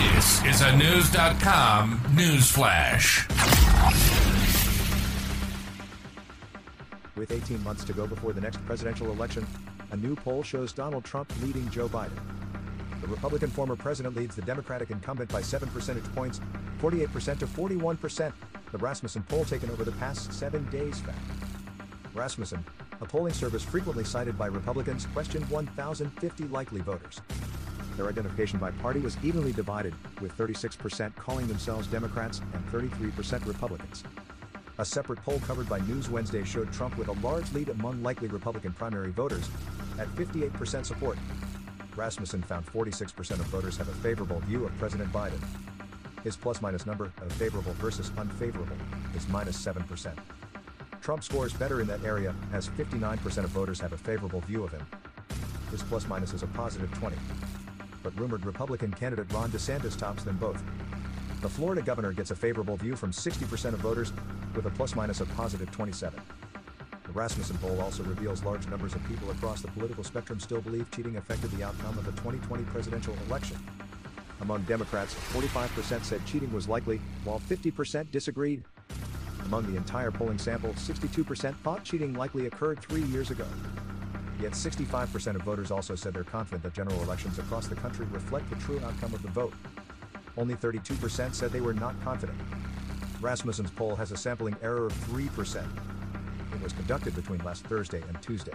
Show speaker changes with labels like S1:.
S1: This is a News.com news flash.
S2: With 18 months to go before the next presidential election, a new poll shows Donald Trump leading Joe Biden. The Republican former president leads the Democratic incumbent by 7 percentage points, 48% to 41%, the Rasmussen poll taken over the past seven days found. Rasmussen, a polling service frequently cited by Republicans, questioned 1,050 likely voters. Their identification by party was evenly divided, with 36% calling themselves Democrats and 33% Republicans. A separate poll covered by News Wednesday showed Trump with a large lead among likely Republican primary voters, at 58% support. Rasmussen found 46% of voters have a favorable view of President Biden. His plus minus number of favorable versus unfavorable is minus 7%. Trump scores better in that area, as 59% of voters have a favorable view of him. His plus minus is a positive 20. But rumored Republican candidate Ron DeSantis tops them both. The Florida governor gets a favorable view from 60% of voters, with a plus minus of positive 27. The Rasmussen poll also reveals large numbers of people across the political spectrum still believe cheating affected the outcome of the 2020 presidential election. Among Democrats, 45% said cheating was likely, while 50% disagreed. Among the entire polling sample, 62% thought cheating likely occurred three years ago. Yet 65% of voters also said they're confident that general elections across the country reflect the true outcome of the vote. Only 32% said they were not confident. Rasmussen's poll has a sampling error of 3%. It was conducted between last Thursday and Tuesday.